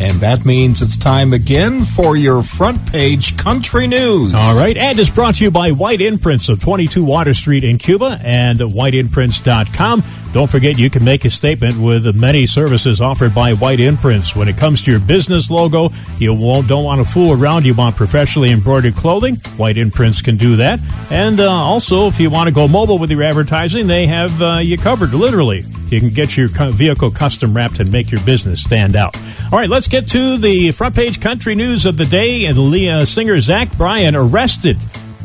And that means it's time again for your front page country news. All right. And it's brought to you by White Imprints of 22 Water Street in Cuba and whiteimprints.com. Don't forget you can make a statement with the many services offered by White Imprints. When it comes to your business logo, you won't, don't want to fool around. You want professionally embroidered clothing. White Imprints can do that. And uh, also, if you want to go mobile with your advertising, they have uh, you covered, literally. You can get your vehicle custom wrapped and make your business stand out. All right, let's get to the front page country news of the day. And Leah uh, singer Zach Bryan arrested,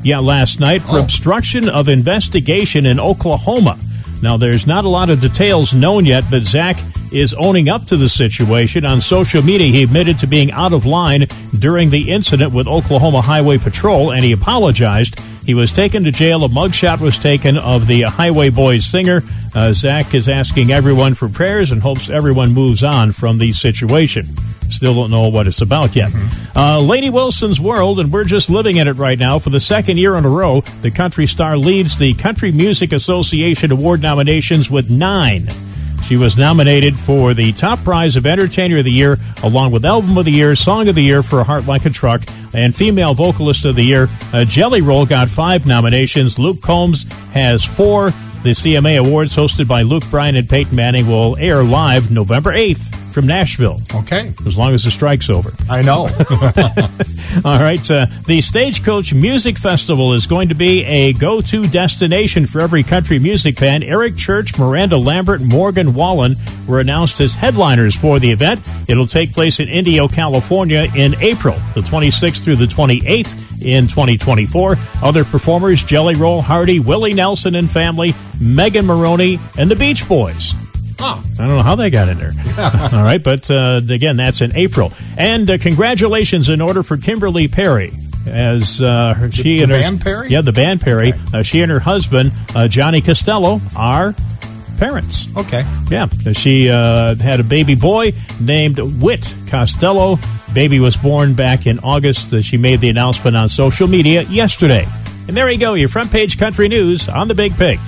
yeah, last night for Oh. obstruction of investigation in Oklahoma. Now, there's not a lot of details known yet, but Zach is owning up to the situation. On social media, he admitted to being out of line during the incident with Oklahoma Highway Patrol, and he apologized. He was taken to jail. A mugshot was taken of the Highway Boys singer. Uh, Zach is asking everyone for prayers and hopes everyone moves on from the situation. Still don't know what it's about yet. Uh, Lainey Wilson's World, and we're just living in it right now. For the second year in a row, the country star leads the Country Music Association Award nominations with nine. She was nominated for the top prize of Entertainer of the Year, along with Album of the Year, Song of the Year for A Heart Like a Truck, and Female Vocalist of the Year. Uh, Jelly Roll got five nominations. Luke Combs has four. The CMA Awards, hosted by Luke Bryan and Peyton Manning, will air live November 8th from Nashville, Okay. as long as the strike's over. I know. All right. Uh, the Stagecoach Music Festival is going to be a go to destination for every country music fan. Eric Church, Miranda Lambert, Morgan Wallen were announced as headliners for the event. It'll take place in Indio, California in April, the 26th through the 28th in 2024. Other performers Jelly Roll, Hardy, Willie Nelson and family, Megan Moroney, and the Beach Boys. Oh, I don't know how they got in there. All right, but uh, again, that's in April. And uh, congratulations in order for Kimberly Perry. As uh, her, she the and her, band Perry? yeah, the band Perry. Uh, she and her husband uh, Johnny Costello are parents. okay. Yeah, she uh, had a baby boy named Whit Costello. Baby was born back in August. Uh, she made the announcement on social media yesterday. And there you go, your front page country news on the Big Pig.